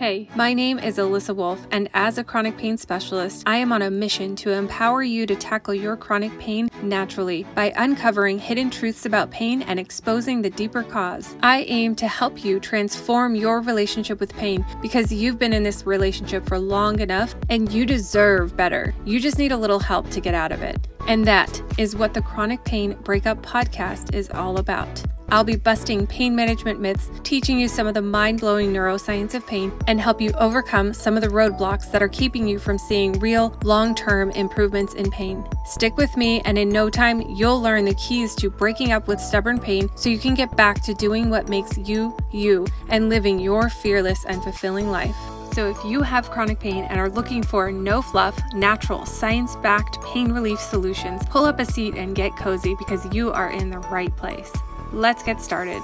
Hey, my name is Alissa Wolfe, and as a chronic pain specialist, I am on a mission to empower you to tackle your chronic pain naturally by uncovering hidden truths about pain and exposing the deeper cause. I aim to help you transform your relationship with pain because you've been in this relationship for long enough and you deserve better. You just need a little help to get out of it. And that is what the Chronic Pain Breakup Podcast is all about. I'll be busting pain management myths, teaching you some of the mind blowing neuroscience of pain, and help you overcome some of the roadblocks that are keeping you from seeing real, long term improvements in pain. Stick with me, and in no time, you'll learn the keys to breaking up with stubborn pain so you can get back to doing what makes you, you, and living your fearless and fulfilling life. So, if you have chronic pain and are looking for no fluff, natural, science backed pain relief solutions, pull up a seat and get cozy because you are in the right place. Let's get started.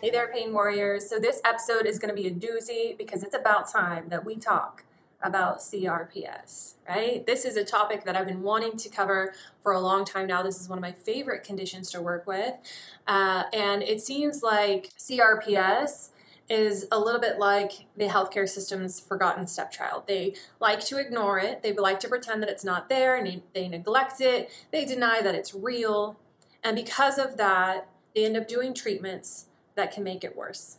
Hey there, pain warriors. So, this episode is going to be a doozy because it's about time that we talk about CRPS, right? This is a topic that I've been wanting to cover for a long time now. This is one of my favorite conditions to work with. Uh, and it seems like CRPS is a little bit like the healthcare system's forgotten stepchild. They like to ignore it, they like to pretend that it's not there, and they, they neglect it, they deny that it's real. And because of that, they end up doing treatments that can make it worse.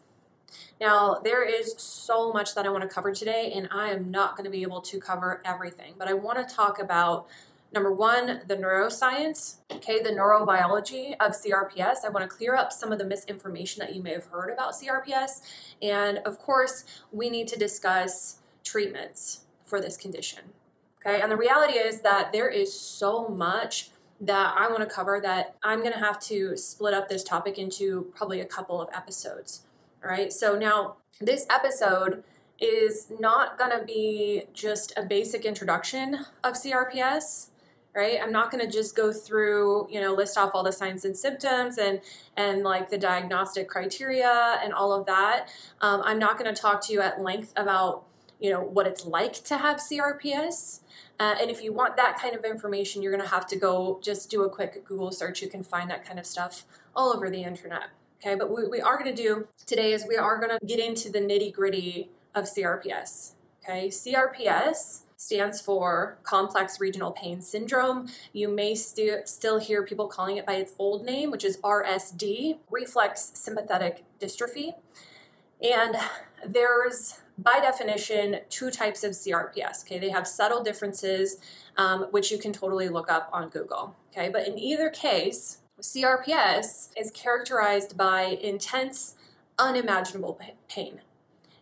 Now, there is so much that I want to cover today, and I am not going to be able to cover everything, but I want to talk about number one, the neuroscience, okay, the neurobiology of CRPS. I want to clear up some of the misinformation that you may have heard about CRPS. And of course, we need to discuss treatments for this condition. Okay, and the reality is that there is so much that I want to cover that I'm going to have to split up this topic into probably a couple of episodes. All right. So now this episode is not going to be just a basic introduction of CRPS right i'm not going to just go through you know list off all the signs and symptoms and and like the diagnostic criteria and all of that um, i'm not going to talk to you at length about you know what it's like to have crps uh, and if you want that kind of information, you're going to have to go just do a quick Google search. You can find that kind of stuff all over the internet. Okay, but what we are going to do today is we are going to get into the nitty gritty of CRPS. Okay, CRPS stands for complex regional pain syndrome. You may st- still hear people calling it by its old name, which is RSD, reflex sympathetic dystrophy. And there's by definition, two types of CRPS. Okay, they have subtle differences, um, which you can totally look up on Google. Okay, but in either case, CRPS is characterized by intense, unimaginable pain.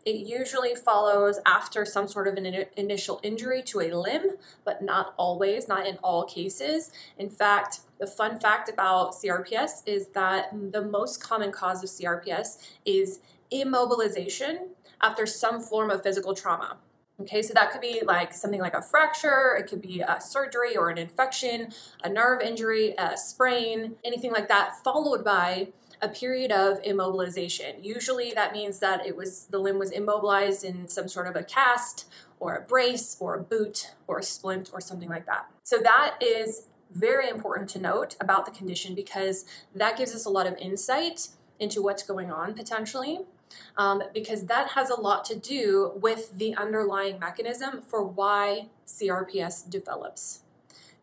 It usually follows after some sort of an in- initial injury to a limb, but not always, not in all cases. In fact, the fun fact about CRPS is that the most common cause of CRPS is immobilization after some form of physical trauma. Okay, so that could be like something like a fracture, it could be a surgery or an infection, a nerve injury, a sprain, anything like that, followed by a period of immobilization. Usually that means that it was the limb was immobilized in some sort of a cast or a brace or a boot or a splint or something like that. So that is very important to note about the condition because that gives us a lot of insight into what's going on potentially um, because that has a lot to do with the underlying mechanism for why CRPS develops.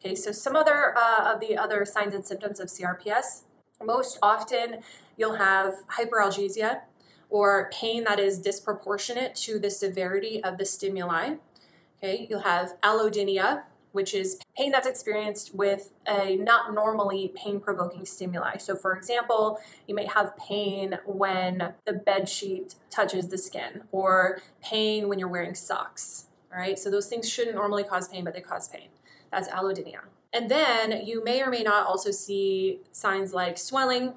Okay, so some other uh, of the other signs and symptoms of CRPS, most often you'll have hyperalgesia or pain that is disproportionate to the severity of the stimuli. Okay, you'll have allodynia, which is pain that's experienced with a not normally pain provoking stimuli. So, for example, you may have pain when the bed sheet touches the skin, or pain when you're wearing socks. All right, so those things shouldn't normally cause pain, but they cause pain. That's allodynia. And then you may or may not also see signs like swelling,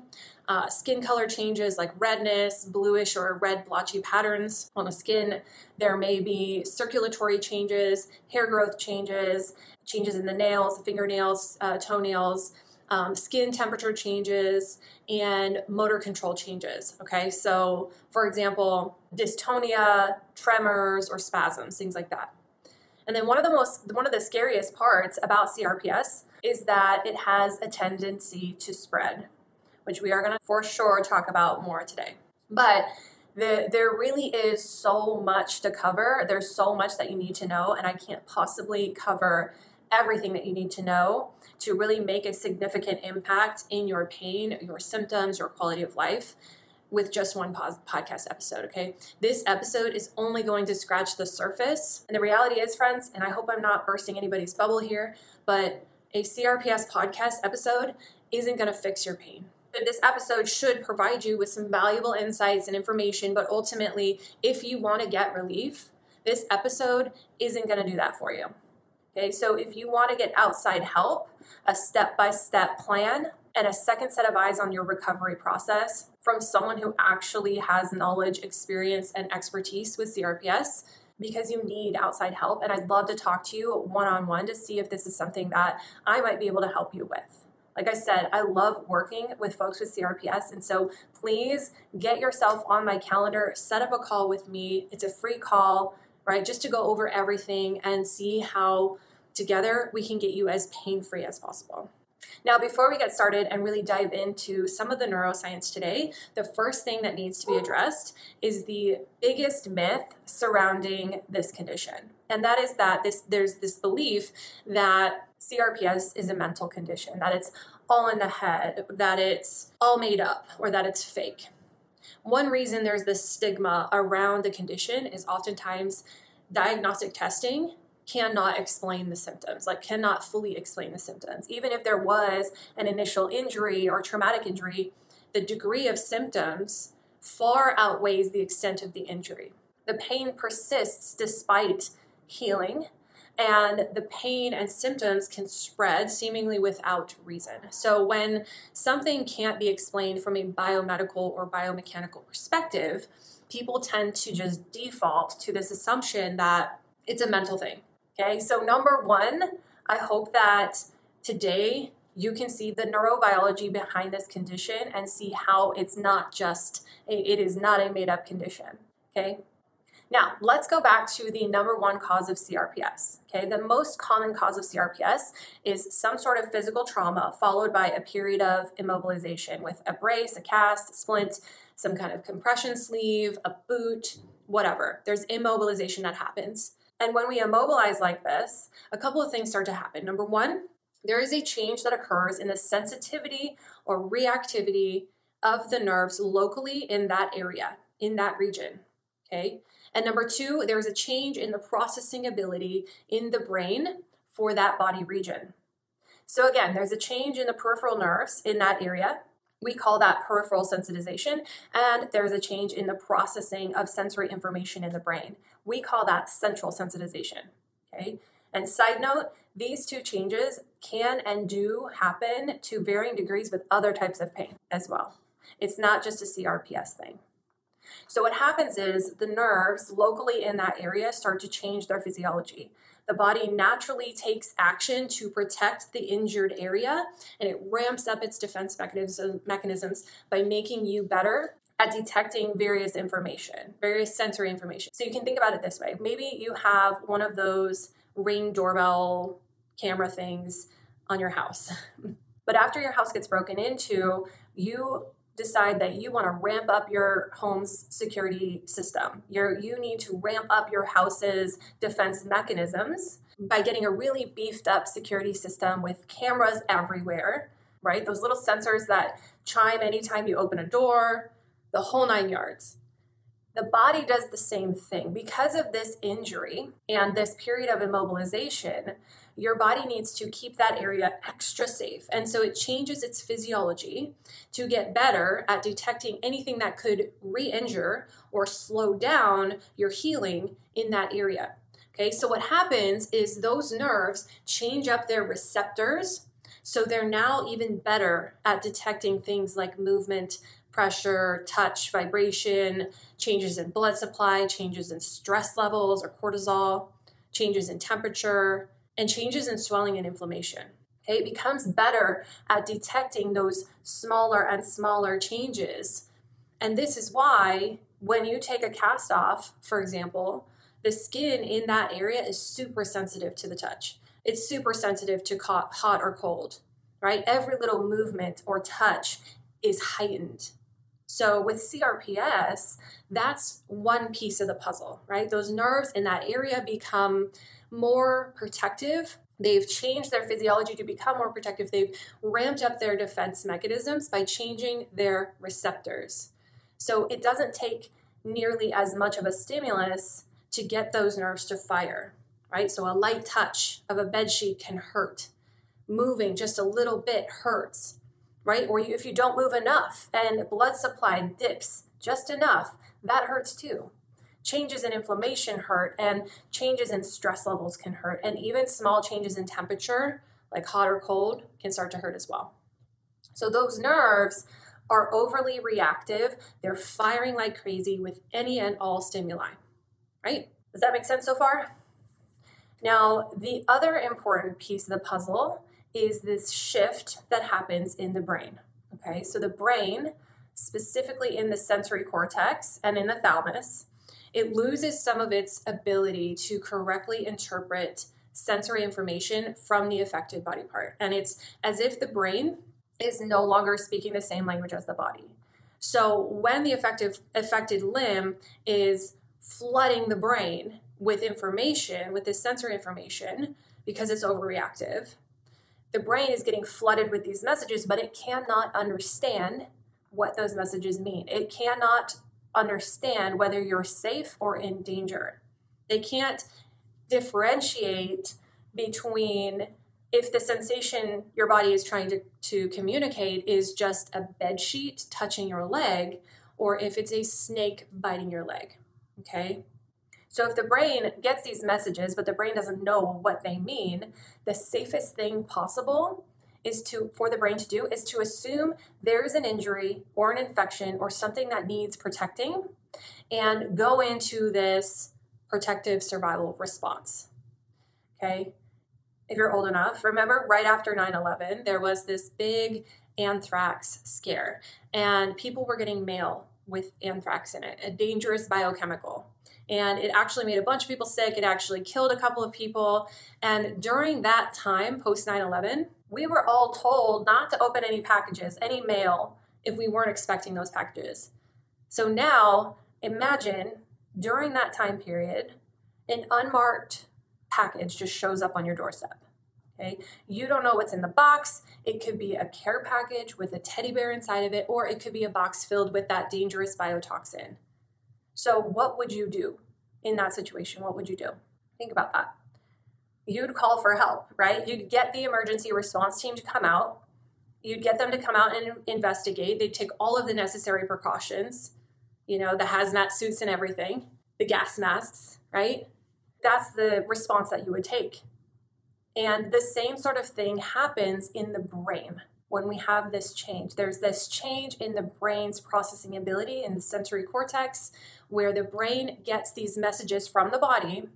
uh, skin color changes like redness, bluish or red blotchy patterns on the skin. There may be circulatory changes, hair growth changes, changes in the nails, the fingernails, uh, toenails, um, skin temperature changes, and motor control changes. Okay, so for example, dystonia, tremors, or spasms, things like that. And then one of the most, one of the scariest parts about CRPS is that it has a tendency to spread which we are going to for sure talk about more today. But the, there really is so much to cover. There's so much that you need to know, and I can't possibly cover everything that you need to know to really make a significant impact in your pain, your symptoms, your quality of life with just one podcast episode, okay? This episode is only going to scratch the surface. And the reality is, friends, and I hope I'm not bursting anybody's bubble here, but a CRPS podcast episode isn't going to fix your pain. This episode should provide you with some valuable insights and information, but ultimately, if you want to get relief, this episode isn't going to do that for you. Okay, so if you want to get outside help, a step by step plan, and a second set of eyes on your recovery process from someone who actually has knowledge, experience, and expertise with CRPS, because you need outside help. And I'd love to talk to you one on one to see if this is something that I might be able to help you with. Like I said, I love working with folks with CRPS. And so please get yourself on my calendar, set up a call with me. It's a free call, right? Just to go over everything and see how together we can get you as pain free as possible. Now, before we get started and really dive into some of the neuroscience today, the first thing that needs to be addressed is the biggest myth surrounding this condition. And that is that this there's this belief that CRPS is a mental condition, that it's all in the head, that it's all made up, or that it's fake. One reason there's this stigma around the condition is oftentimes diagnostic testing cannot explain the symptoms, like cannot fully explain the symptoms. Even if there was an initial injury or traumatic injury, the degree of symptoms far outweighs the extent of the injury. The pain persists despite healing, and the pain and symptoms can spread seemingly without reason. So, when something can't be explained from a biomedical or biomechanical perspective, people tend to mm-hmm. just default to this assumption that it's a mental thing. Okay, so number one, I hope that today you can see the neurobiology behind this condition and see how it's not just, a, it is not a made up condition. Okay, now let's go back to the number one cause of CRPS. Okay, the most common cause of CRPS is some sort of physical trauma followed by a period of immobilization with a brace, a cast, a splint, some kind of compression sleeve, a boot, whatever. There's immobilization that happens. And when we immobilize like this, a couple of things start to happen. Number one, there is a change that occurs in the sensitivity or reactivity of the nerves locally in that area, in that region. Okay. And number two, there is a change in the processing ability in the brain for that body region. So, again, there's a change in the peripheral nerves in that area. We call that peripheral sensitization, and there's a change in the processing of sensory information in the brain. We call that central sensitization. Okay. And side note, these two changes can and do happen to varying degrees with other types of pain as well. It's not just a CRPS thing. So, what happens is the nerves locally in that area start to change their physiology the body naturally takes action to protect the injured area and it ramps up its defense mechanisms by making you better at detecting various information, various sensory information. So you can think about it this way. Maybe you have one of those ring doorbell camera things on your house. but after your house gets broken into, you decide that you want to ramp up your home's security system. You're, you need to ramp up your house's defense mechanisms by getting a really beefed up security system with cameras everywhere, right? Those little sensors that chime anytime you open a door, the whole nine yards. The body does the same thing. Because of this injury and this period of immobilization, your body needs to keep that area extra safe. And so it changes its physiology to get better at detecting anything that could re injure or slow down your healing in that area. Okay, so what happens is those nerves change up their receptors. So they're now even better at detecting things like movement, pressure, touch, vibration, changes in blood supply, changes in stress levels or cortisol, changes in temperature, and changes in swelling and inflammation. Okay, it becomes better at detecting those smaller and smaller changes. And this is why when you take a cast off, for example, the skin in that area is super sensitive to the touch. It's super sensitive to hot or cold, right? Every little movement or touch is heightened. So with CRPS, that's one piece of the puzzle, right? Those nerves in that area become more protective. They've changed their physiology to become more protective. They've ramped up their defense mechanisms by changing their receptors. So it doesn't take nearly as much of a stimulus to get those nerves to fire, right? So a light touch of a bed sheet can hurt. Moving just a little bit hurts right? Or if you don't move enough and blood supply dips just enough, that hurts too. Changes in inflammation hurt, and changes in stress levels can hurt, and even small changes in temperature, like hot or cold, can start to hurt as well. So, those nerves are overly reactive. They're firing like crazy with any and all stimuli, right? Does that make sense so far? Now, the other important piece of the puzzle is this shift that happens in the brain. Okay, so the brain, specifically in the sensory cortex and in the thalamus, it loses some of its ability to correctly interpret sensory information from the affected body part. And it's as if the brain is no longer speaking the same language as the body. So when the affected affected limb is flooding the brain with information, with this sensory information, because it's overreactive, the brain is getting flooded with these messages, but it cannot understand what those messages mean. It cannot understand whether you're safe or in danger. They can't differentiate between if the sensation your body is trying to, to communicate is just a bed sheet touching your leg or if it's a snake biting your leg. Okay. So if the brain gets these messages, but the brain doesn't know what they mean, the safest thing possible is to for the brain to do is to assume there's an injury or an infection or something that needs protecting and go into this protective survival response. Okay? If you're old enough, remember right after 9/11 there was this big anthrax scare and people were getting mail with anthrax in it, a dangerous biochemical and it actually made a bunch of people sick. It actually killed a couple of people. And during that time, post 9 11, we were all told not to open any packages, any mail, if we weren't expecting those packages. So now, imagine during that time period, an unmarked package just shows up on your doorstep. Okay? You don't know what's in the box. It could be a care package with a teddy bear inside of it, or it could be a box filled with that dangerous biotoxin. So, what would you do in that situation? What would you do? Think about that. You'd call for help, right? You'd get the emergency response team to come out. You'd get them to come out and investigate. They'd take all of the necessary precautions, you know, the hazmat suits and everything, the gas masks, right? That's the response that you would take. And the same sort of thing happens in the brain when we have this change. There's this change in the brain's processing ability in the sensory cortex, where the brain gets these messages from the body,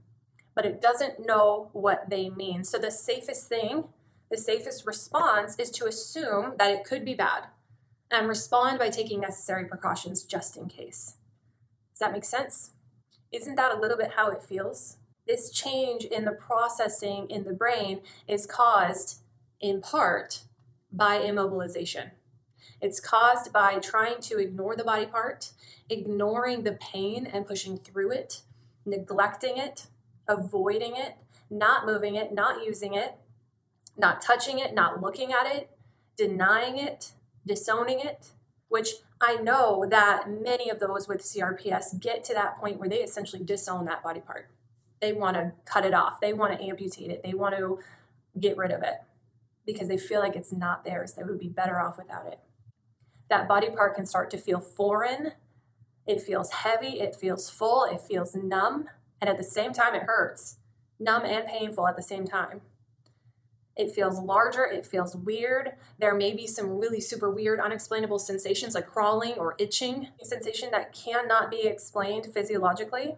but it doesn't know what they mean. So the safest thing, the safest response is to assume that it could be bad and respond by taking necessary precautions just in case. Does that make sense? Isn't that a little bit how it feels? This change in the processing in the brain is caused in part by immobilization. It's caused by trying to ignore the body part, ignoring the pain and pushing through it, neglecting it, avoiding it, not moving it, not using it, not touching it, not looking at it, denying it, disowning it, which I know that many of those with CRPS get to that point where they essentially disown that body part. They want to cut it off, they want to amputate it, they want to get rid of it because they feel like it's not theirs. They would be better off without it. That body part can start to feel foreign. It feels heavy. It feels full. It feels numb. And at the same time, it hurts. Numb and painful at the same time. It feels larger. It feels weird. There may be some really super weird, unexplainable sensations like crawling or itching, a sensation that cannot be explained physiologically.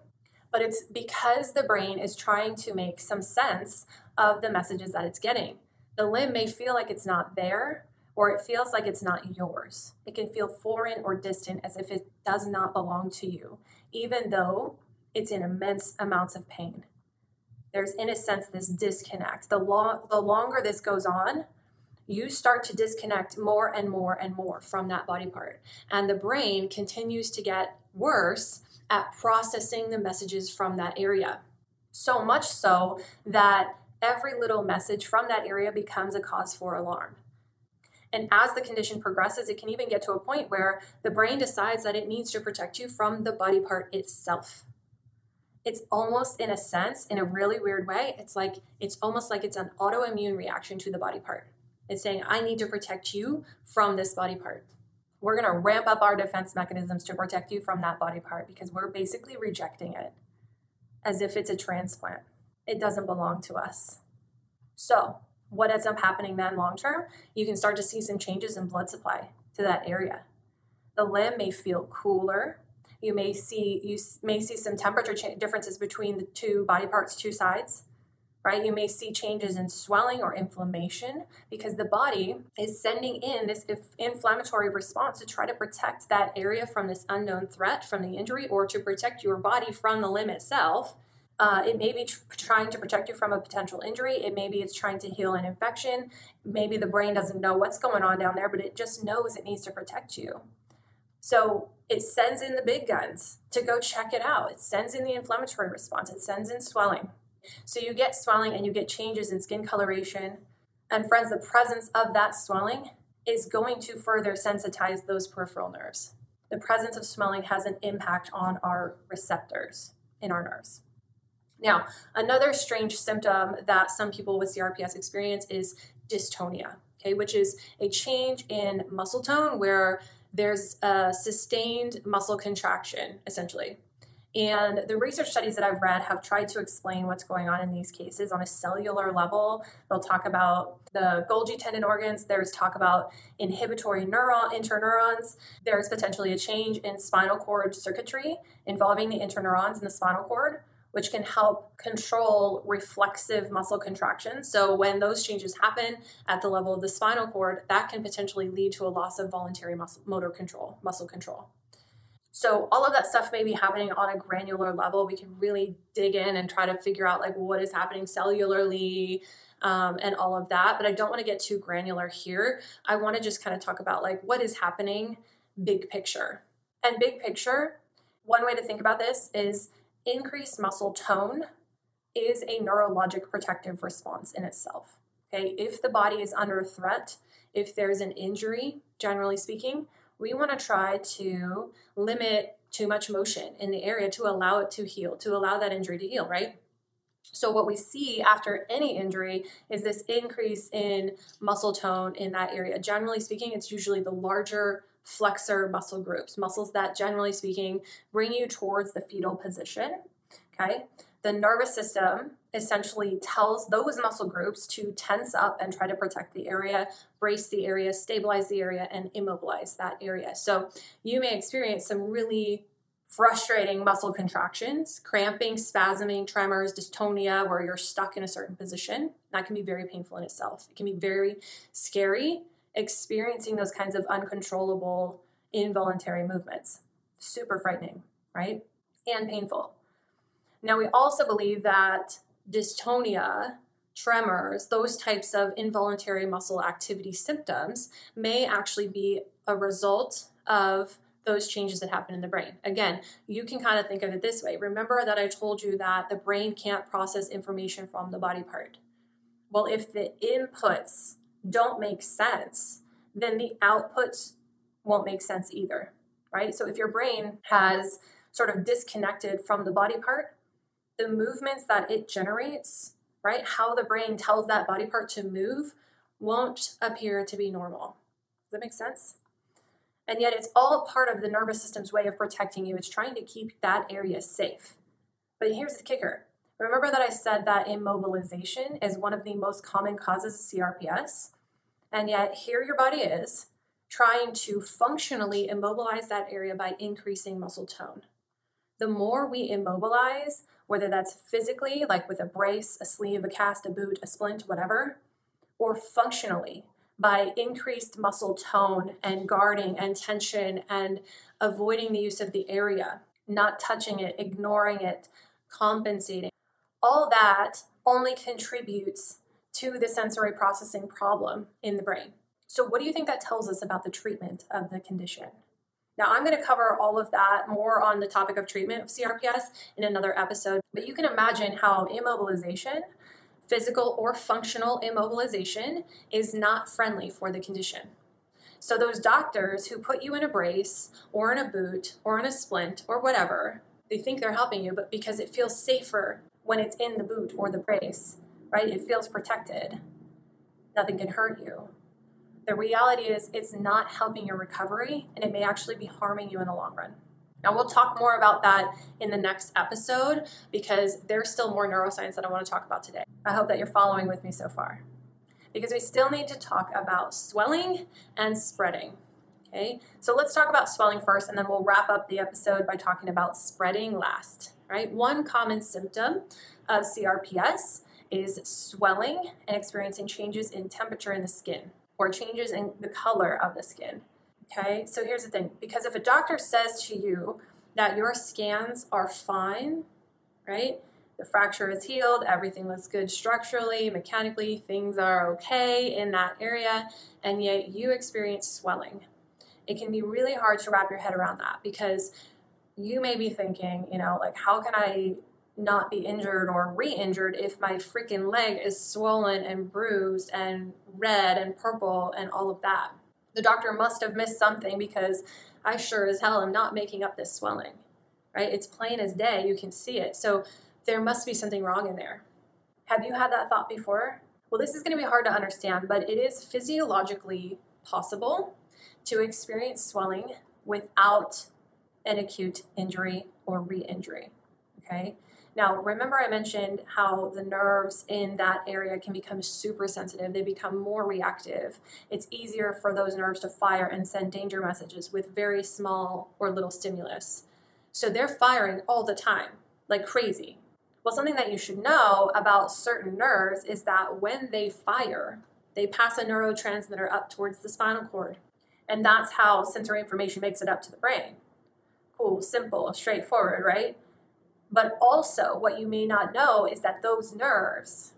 But it's because the brain is trying to make some sense of the messages that it's getting the limb may feel like it's not there or it feels like it's not yours. It can feel foreign or distant as if it does not belong to you, even though it's in immense amounts of pain. There's, in a sense, this disconnect. The, long, the longer this goes on, you start to disconnect more and more and more from that body part. And the brain continues to get worse at processing the messages from that area. So much so that every little message from that area becomes a cause for alarm. And as the condition progresses, it can even get to a point where the brain decides that it needs to protect you from the body part itself. It's almost, in a sense, in a really weird way, it's like it's almost like it's an autoimmune reaction to the body part. It's saying, I need to protect you from this body part. We're going to ramp up our defense mechanisms to protect you from that body part because we're basically rejecting it as if it's a transplant. It doesn't belong to us. So, what ends up happening then long term? You can start to see some changes in blood supply to that area. The limb may feel cooler. You may see you may see some temperature differences between the two body parts, two sides right? You may see changes in swelling or inflammation because the body is sending in this inflammatory response to try to protect that area from this unknown threat, from the injury, or to protect your body from the limb itself. Uh, it may be tr- trying to protect you from a potential injury. It may be it's trying to heal an infection. Maybe the brain doesn't know what's going on down there, but it just knows it needs to protect you. So it sends in the big guns to go check it out. It sends in the inflammatory response. It sends in swelling. So you get swelling and you get changes in skin coloration. And friends, the presence of that swelling is going to further sensitize those peripheral nerves. The presence of swelling has an impact on our receptors in our nerves. Now, another strange symptom that some people with CRPS experience is dystonia, okay, which is a change in muscle tone where there's a sustained muscle contraction, essentially. And the research studies that I've read have tried to explain what's going on in these cases on a cellular level. They'll talk about the Golgi tendon organs. There's talk about inhibitory neuron interneurons. There's potentially a change in spinal cord circuitry involving the interneurons in the spinal cord, which can help control reflexive muscle contraction. So when those changes happen at the level of the spinal cord, that can potentially lead to a loss of voluntary muscle motor control, muscle control. So all of that stuff may be happening on a granular level. We can really dig in and try to figure out like what is happening cellularly um, and all of that. But I don't want to get too granular here. I want to just kind of talk about like what is happening big picture. And big picture, one way to think about this is increased muscle tone is a neurologic protective response in itself. Okay, if the body is under threat, if there's an injury, generally speaking, we want to try to limit too much motion in the area to allow it to heal, to allow that injury to heal, right? So, what we see after any injury is this increase in muscle tone in that area. Generally speaking, it's usually the larger flexor muscle groups, muscles that, generally speaking, bring you towards the fetal position. Okay the nervous system essentially tells those muscle groups to tense up and try to protect the area, brace the area, stabilize the area, and immobilize that area. So you may experience some really frustrating muscle contractions, cramping, spasming, tremors, dystonia, where you're stuck in a certain position. That can be very painful in itself. It can be very scary experiencing those kinds of uncontrollable involuntary movements. Super frightening, right? And painful. Now, we also believe that dystonia, tremors, those types of involuntary muscle activity symptoms may actually be a result of those changes that happen in the brain. Again, you can kind of think of it this way. Remember that I told you that the brain can't process information from the body part. Well, if the inputs don't make sense, then the outputs won't make sense either, right? So if your brain has sort of disconnected from the body part, the movements that it generates, right, how the brain tells that body part to move, won't appear to be normal. Does that make sense? And yet, it's all part of the nervous system's way of protecting you. It's trying to keep that area safe. But here's the kicker remember that I said that immobilization is one of the most common causes of CRPS? And yet, here your body is trying to functionally immobilize that area by increasing muscle tone. The more we immobilize, whether that's physically, like with a brace, a sleeve, a cast, a boot, a splint, whatever, or functionally by increased muscle tone and guarding and tension and avoiding the use of the area, not touching it, ignoring it, compensating. All that only contributes to the sensory processing problem in the brain. So, what do you think that tells us about the treatment of the condition? Now, I'm going to cover all of that more on the topic of treatment of CRPS in another episode, but you can imagine how immobilization, physical or functional immobilization, is not friendly for the condition. So, those doctors who put you in a brace or in a boot or in a splint or whatever, they think they're helping you, but because it feels safer when it's in the boot or the brace, right? It feels protected. Nothing can hurt you. The reality is, it's not helping your recovery and it may actually be harming you in the long run. Now, we'll talk more about that in the next episode because there's still more neuroscience that I want to talk about today. I hope that you're following with me so far because we still need to talk about swelling and spreading. Okay, so let's talk about swelling first, and then we'll wrap up the episode by talking about spreading last. Right, one common symptom of CRPS is swelling and experiencing changes in temperature in the skin or changes in the color of the skin. Okay, so here's the thing because if a doctor says to you that your scans are fine, right, the fracture is healed, everything looks good structurally, mechanically, things are okay in that area, and yet you experience swelling. It can be really hard to wrap your head around that because you may be thinking, you know, like, how can I not be injured or re injured if my freaking leg is swollen and bruised and red and purple and all of that? The doctor must have missed something because I sure as hell am not making up this swelling, right? It's plain as day, you can see it. So, there must be something wrong in there. Have you had that thought before? Well, this is going to be hard to understand, but it is physiologically possible to experience swelling without an acute injury or re injury. Okay. Now, remember, I mentioned how the nerves in that area can become super sensitive. They become more reactive. It's easier for those nerves to fire and send danger messages with very small or little stimulus. So they're firing all the time, like crazy. Well, something that you should know about certain nerves is that when they fire, they pass a neurotransmitter up towards the spinal cord. And that's how sensory information makes it up to the brain. Cool, simple, straightforward, right? But also, what you may not know is that those nerves,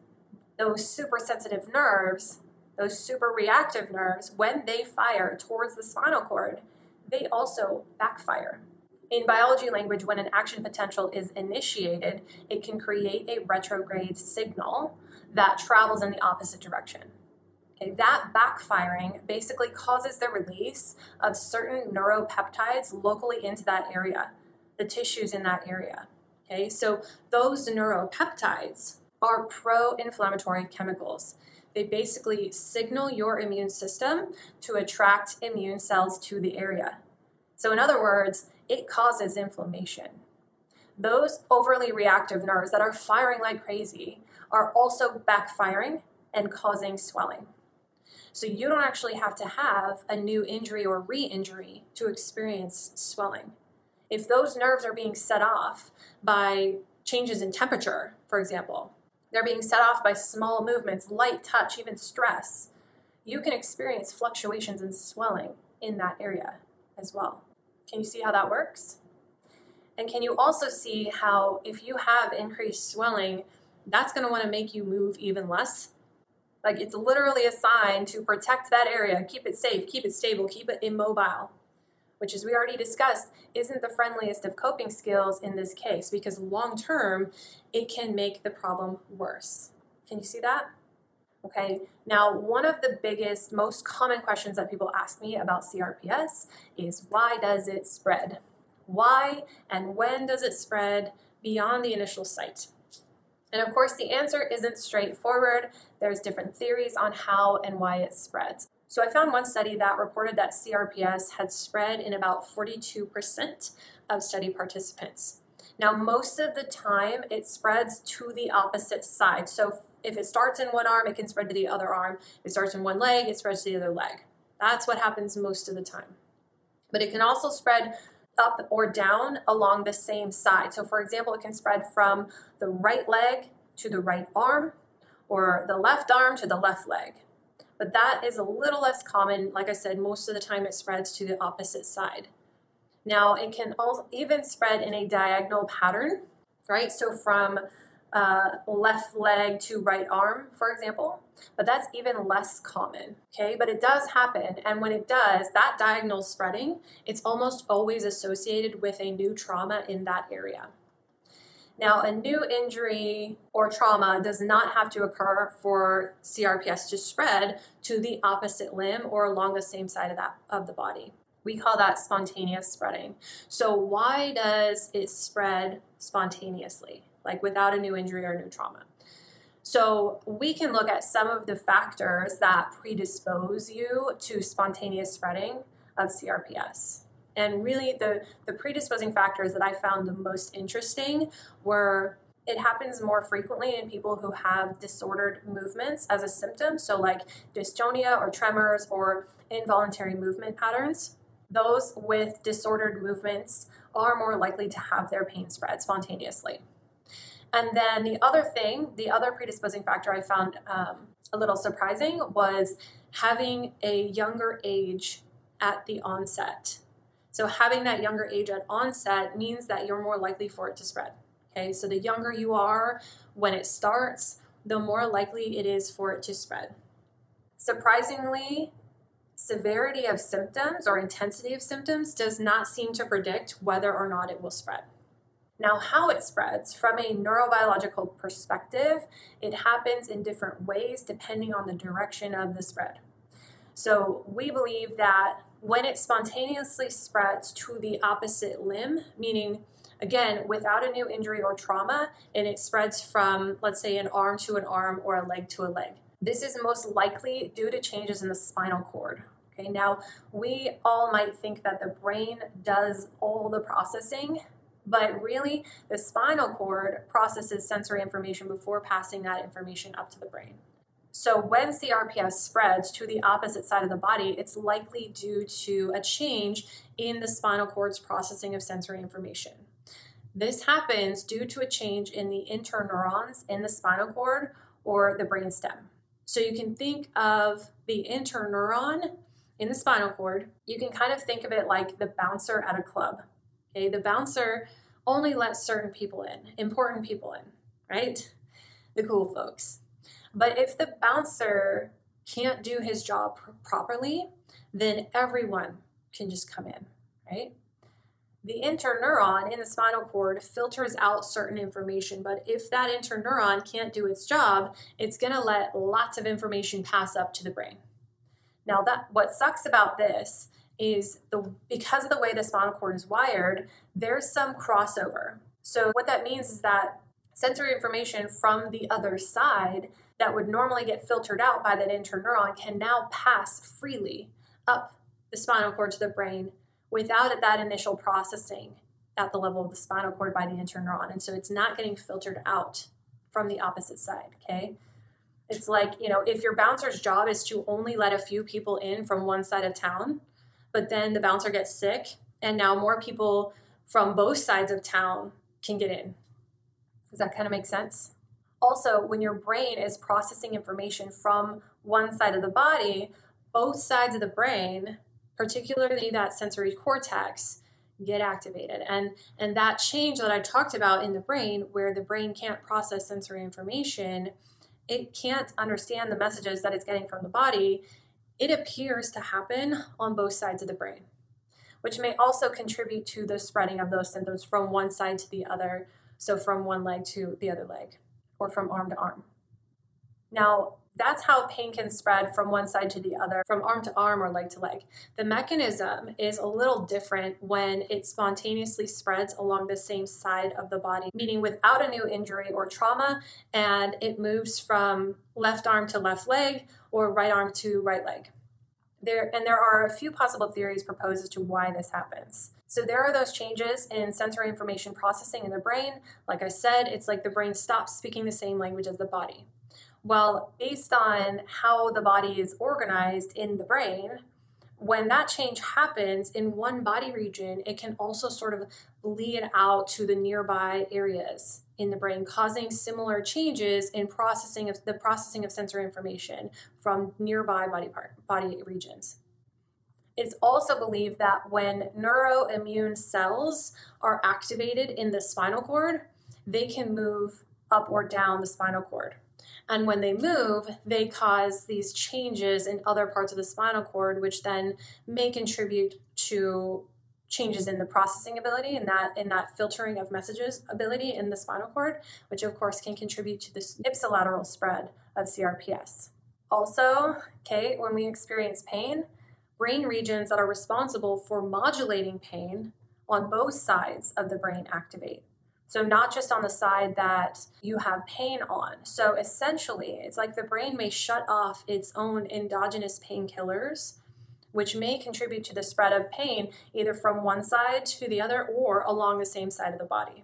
those super sensitive nerves, those super reactive nerves, when they fire towards the spinal cord, they also backfire. In biology language, when an action potential is initiated, it can create a retrograde signal that travels in the opposite direction. Okay, that backfiring basically causes the release of certain neuropeptides locally into that area, the tissues in that area. Okay, so those neuropeptides are pro inflammatory chemicals. They basically signal your immune system to attract immune cells to the area. So, in other words, it causes inflammation. Those overly reactive nerves that are firing like crazy are also backfiring and causing swelling. So you don't actually have to have a new injury or re injury to experience swelling. If those nerves are being set off by changes in temperature, for example, they're being set off by small movements, light touch, even stress, you can experience fluctuations in swelling in that area as well. Can you see how that works? And can you also see how if you have increased swelling, that's going to want to make you move even less? Like it's literally a sign to protect that area, keep it safe, keep it stable, keep it immobile, which, as we already discussed, isn't the friendliest of coping skills in this case because long term, it can make the problem worse. Can you see that? Okay, now one of the biggest, most common questions that people ask me about CRPS is why does it spread? Why and when does it spread beyond the initial site? And of course, the answer isn't straightforward. There's different theories on how and why it spreads. So I found one study that reported that CRPS had spread in about 42% of study participants. Now, most of the time, it spreads to the opposite side. So if it starts in one arm, it can spread to the other arm. If it starts in one leg, it spreads to the other leg. That's what happens most of the time. But it can also spread up or down along the same side. So, for example, it can spread from the right leg to the right arm or the left arm to the left leg. But that is a little less common. Like I said, most of the time it spreads to the opposite side. Now, it can also even spread in a diagonal pattern, right? So, from uh, left leg to right arm, for example, but that's even less common, okay? But it does happen, and when it does, that diagonal spreading, it's almost always associated with a new trauma in that area. Now, a new injury or trauma does not have to occur for CRPS to spread to the opposite limb or along the same side of that of the body. We call that spontaneous spreading. So, why does it spread spontaneously, like without a new injury or new trauma? So, we can look at some of the factors that predispose you to spontaneous spreading of CRPS. And really, the, the predisposing factors that I found the most interesting were it happens more frequently in people who have disordered movements as a symptom. So, like dystonia or tremors or involuntary movement patterns those with disordered movements are more likely to have their pain spread spontaneously. And then the other thing, the other predisposing factor I found um, a little surprising was having a younger age at the onset. So, having that younger age at onset means that you're more likely for it to spread. Okay, so the younger you are when it starts, the more likely it is for it to spread. Surprisingly, severity of symptoms or intensity of symptoms does not seem to predict whether or not it will spread. Now, how it spreads from a neurobiological perspective, it happens in different ways depending on the direction of the spread. So, we believe that when it spontaneously spreads to the opposite limb, meaning again, without a new injury or trauma, and it spreads from, let's say, an arm to an arm or a leg to a leg. This is most likely due to changes in the spinal cord, Okay, now we all might think that the brain does all the processing, but really the spinal cord processes sensory information before passing that information up to the brain. So when CRPS spreads to the opposite side of the body, it's likely due to a change in the spinal cord's processing of sensory information. This happens due to a change in the interneurons in the spinal cord or the brain stem. So you can think of the interneuron in the spinal cord, you can kind of think of it like the bouncer at a club. Okay, the bouncer only lets certain people in, important people in, right? The cool folks. But if the bouncer can't do his job pr- properly, then everyone can just come in, right? The interneuron in the spinal cord filters out certain information, but if that interneuron can't do its job, it's going to let lots of information pass up to the brain. Now that what sucks about this is the because of the way the spinal cord is wired, there's some crossover. So what that means is that sensory information from the other side that would normally get filtered out by that interneuron can now pass freely up the spinal cord to the brain without that initial processing at the level of the spinal cord by the interneuron. And so it's not getting filtered out from the opposite side, okay? It's like, you know, if your bouncer's job is to only let a few people in from one side of town, but then the bouncer gets sick and now more people from both sides of town can get in. Does that kind of make sense? Also, when your brain is processing information from one side of the body, both sides of the brain, particularly that sensory cortex, get activated. And and that change that I talked about in the brain where the brain can't process sensory information it can't understand the messages that it's getting from the body, it appears to happen on both sides of the brain, which may also contribute to the spreading of those symptoms from one side to the other. So, from one leg to the other leg, or from arm to arm. Now, that's how pain can spread from one side to the other, from arm to arm or leg to leg. The mechanism is a little different when it spontaneously spreads along the same side of the body, meaning without a new injury or trauma, and it moves from left arm to left leg or right arm to right leg. There, and there are a few possible theories proposed as to why this happens. So there are those changes in sensory information processing in the brain. Like I said, it's like the brain stops speaking the same language as the body. Well, based on how the body is organized in the brain, when that change happens in one body region, it can also sort of bleed out to the nearby areas in the brain, causing similar changes in processing of the processing of sensory information from nearby body part body regions. It's also believed that when neuroimmune cells are activated in the spinal cord, they can move up or down the spinal cord. And when they move, they cause these changes in other parts of the spinal cord, which then may contribute to changes in the processing ability and that in that filtering of messages ability in the spinal cord, which of course can contribute to this ipsilateral spread of CRPS. Also, okay, when we experience pain, brain regions that are responsible for modulating pain on both sides of the brain activate. So, not just on the side that you have pain on. So, essentially, it's like the brain may shut off its own endogenous painkillers, which may contribute to the spread of pain either from one side to the other or along the same side of the body.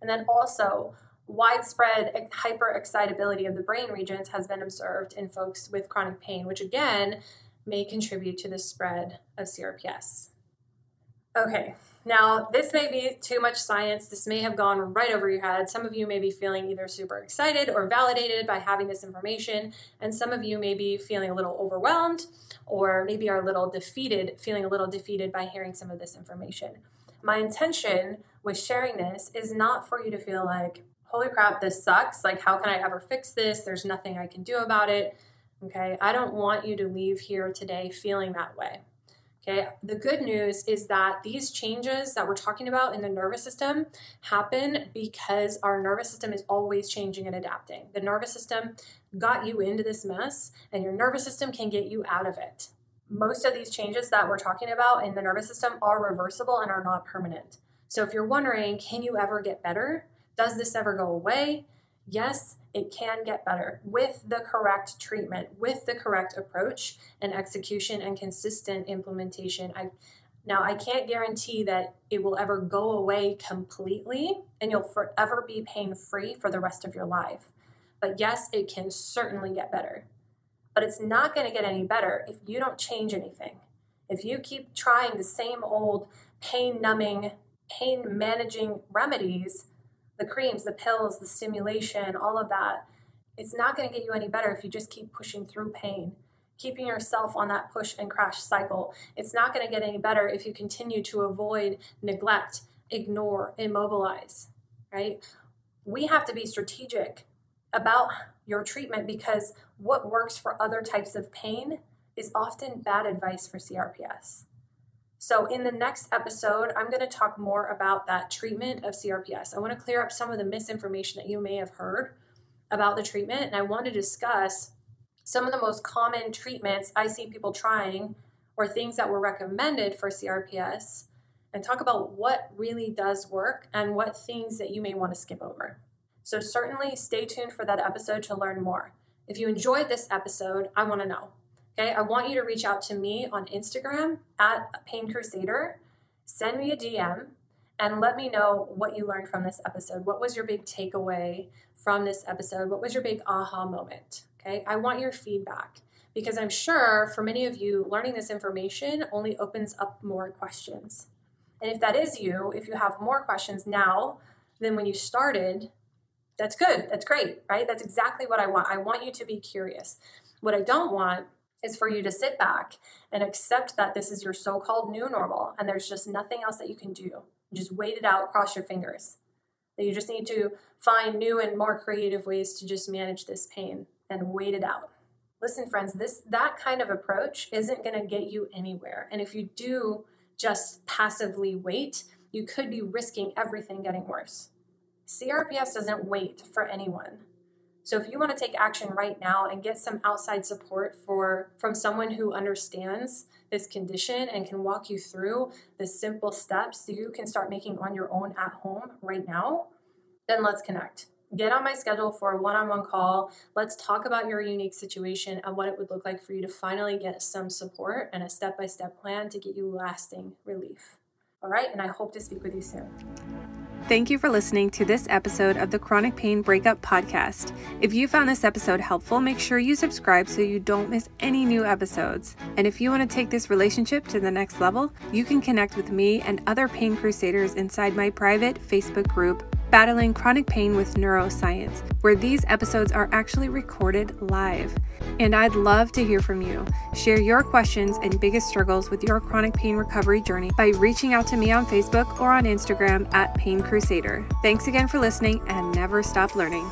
And then also, widespread hyperexcitability of the brain regions has been observed in folks with chronic pain, which again may contribute to the spread of CRPS. Okay, now, this may be too much science. This may have gone right over your head. Some of you may be feeling either super excited or validated by having this information, and some of you may be feeling a little overwhelmed or maybe are a little defeated, feeling a little defeated by hearing some of this information. My intention with sharing this is not for you to feel like, holy crap, this sucks. Like, how can I ever fix this? There's nothing I can do about it. Okay, I don't want you to leave here today feeling that way. Okay, the good news is that these changes that we're talking about in the nervous system happen because our nervous system is always changing and adapting. The nervous system got you into this mess, and your nervous system can get you out of it. Most of these changes that we're talking about in the nervous system are reversible and are not permanent. So if you're wondering, can you ever get better? Does this ever go away? Yes, it can get better with the correct treatment, with the correct approach and execution and consistent implementation. I now I can't guarantee that it will ever go away completely and you'll forever be pain free for the rest of your life. But yes, it can certainly get better. But it's not going to get any better if you don't change anything. If you keep trying the same old pain numbing, pain managing remedies, the creams, the pills, the stimulation, all of that, it's not going to get you any better if you just keep pushing through pain, keeping yourself on that push and crash cycle. It's not going to get any better if you continue to avoid, neglect, ignore, immobilize, right? We have to be strategic about your treatment because what works for other types of pain is often bad advice for CRPS. So, in the next episode, I'm going to talk more about that treatment of CRPS. I want to clear up some of the misinformation that you may have heard about the treatment, and I want to discuss some of the most common treatments I see people trying or things that were recommended for CRPS and talk about what really does work and what things that you may want to skip over. So, certainly stay tuned for that episode to learn more. If you enjoyed this episode, I want to know Okay, I want you to reach out to me on Instagram at Pain Crusader. Send me a DM and let me know what you learned from this episode. What was your big takeaway from this episode? What was your big aha moment? Okay, I want your feedback because I'm sure for many of you, learning this information only opens up more questions. And if that is you, if you have more questions now than when you started, that's good. That's great, right? That's exactly what I want. I want you to be curious. What I don't want is for you to sit back and accept that this is your so called new normal and there's just nothing else that you can do. Just wait it out, cross your fingers. That you just need to find new and more creative ways to just manage this pain and wait it out. Listen, friends, this that kind of approach isn't going to get you anywhere. And if you do just passively wait, you could be risking everything getting worse. CRPS doesn't wait for anyone. So if you want to take action right now and get some outside support for from someone who understands this condition and can walk you through the simple steps you can start making on your own at home right now, then let's connect. Get on my schedule for a one-on-one call. Let's talk about your unique situation and what it would look like for you to finally get some support and a step-by-step plan to get you lasting relief. All right, and I hope to speak with you soon. Thank you for listening to this episode of the Chronic Pain Breakup Podcast. If you found this episode helpful, make sure you subscribe so you don't miss any new episodes. And if you want to take this relationship to the next level, you can connect with me and other pain crusaders inside my private Facebook group, Battling Chronic Pain with Neuroscience, where these episodes are actually recorded live. And I'd love to hear from you. Share your questions and biggest struggles with your chronic pain recovery journey by reaching out to me on Facebook or on Instagram at Pain Crusader. Thanks again for listening and never stop learning.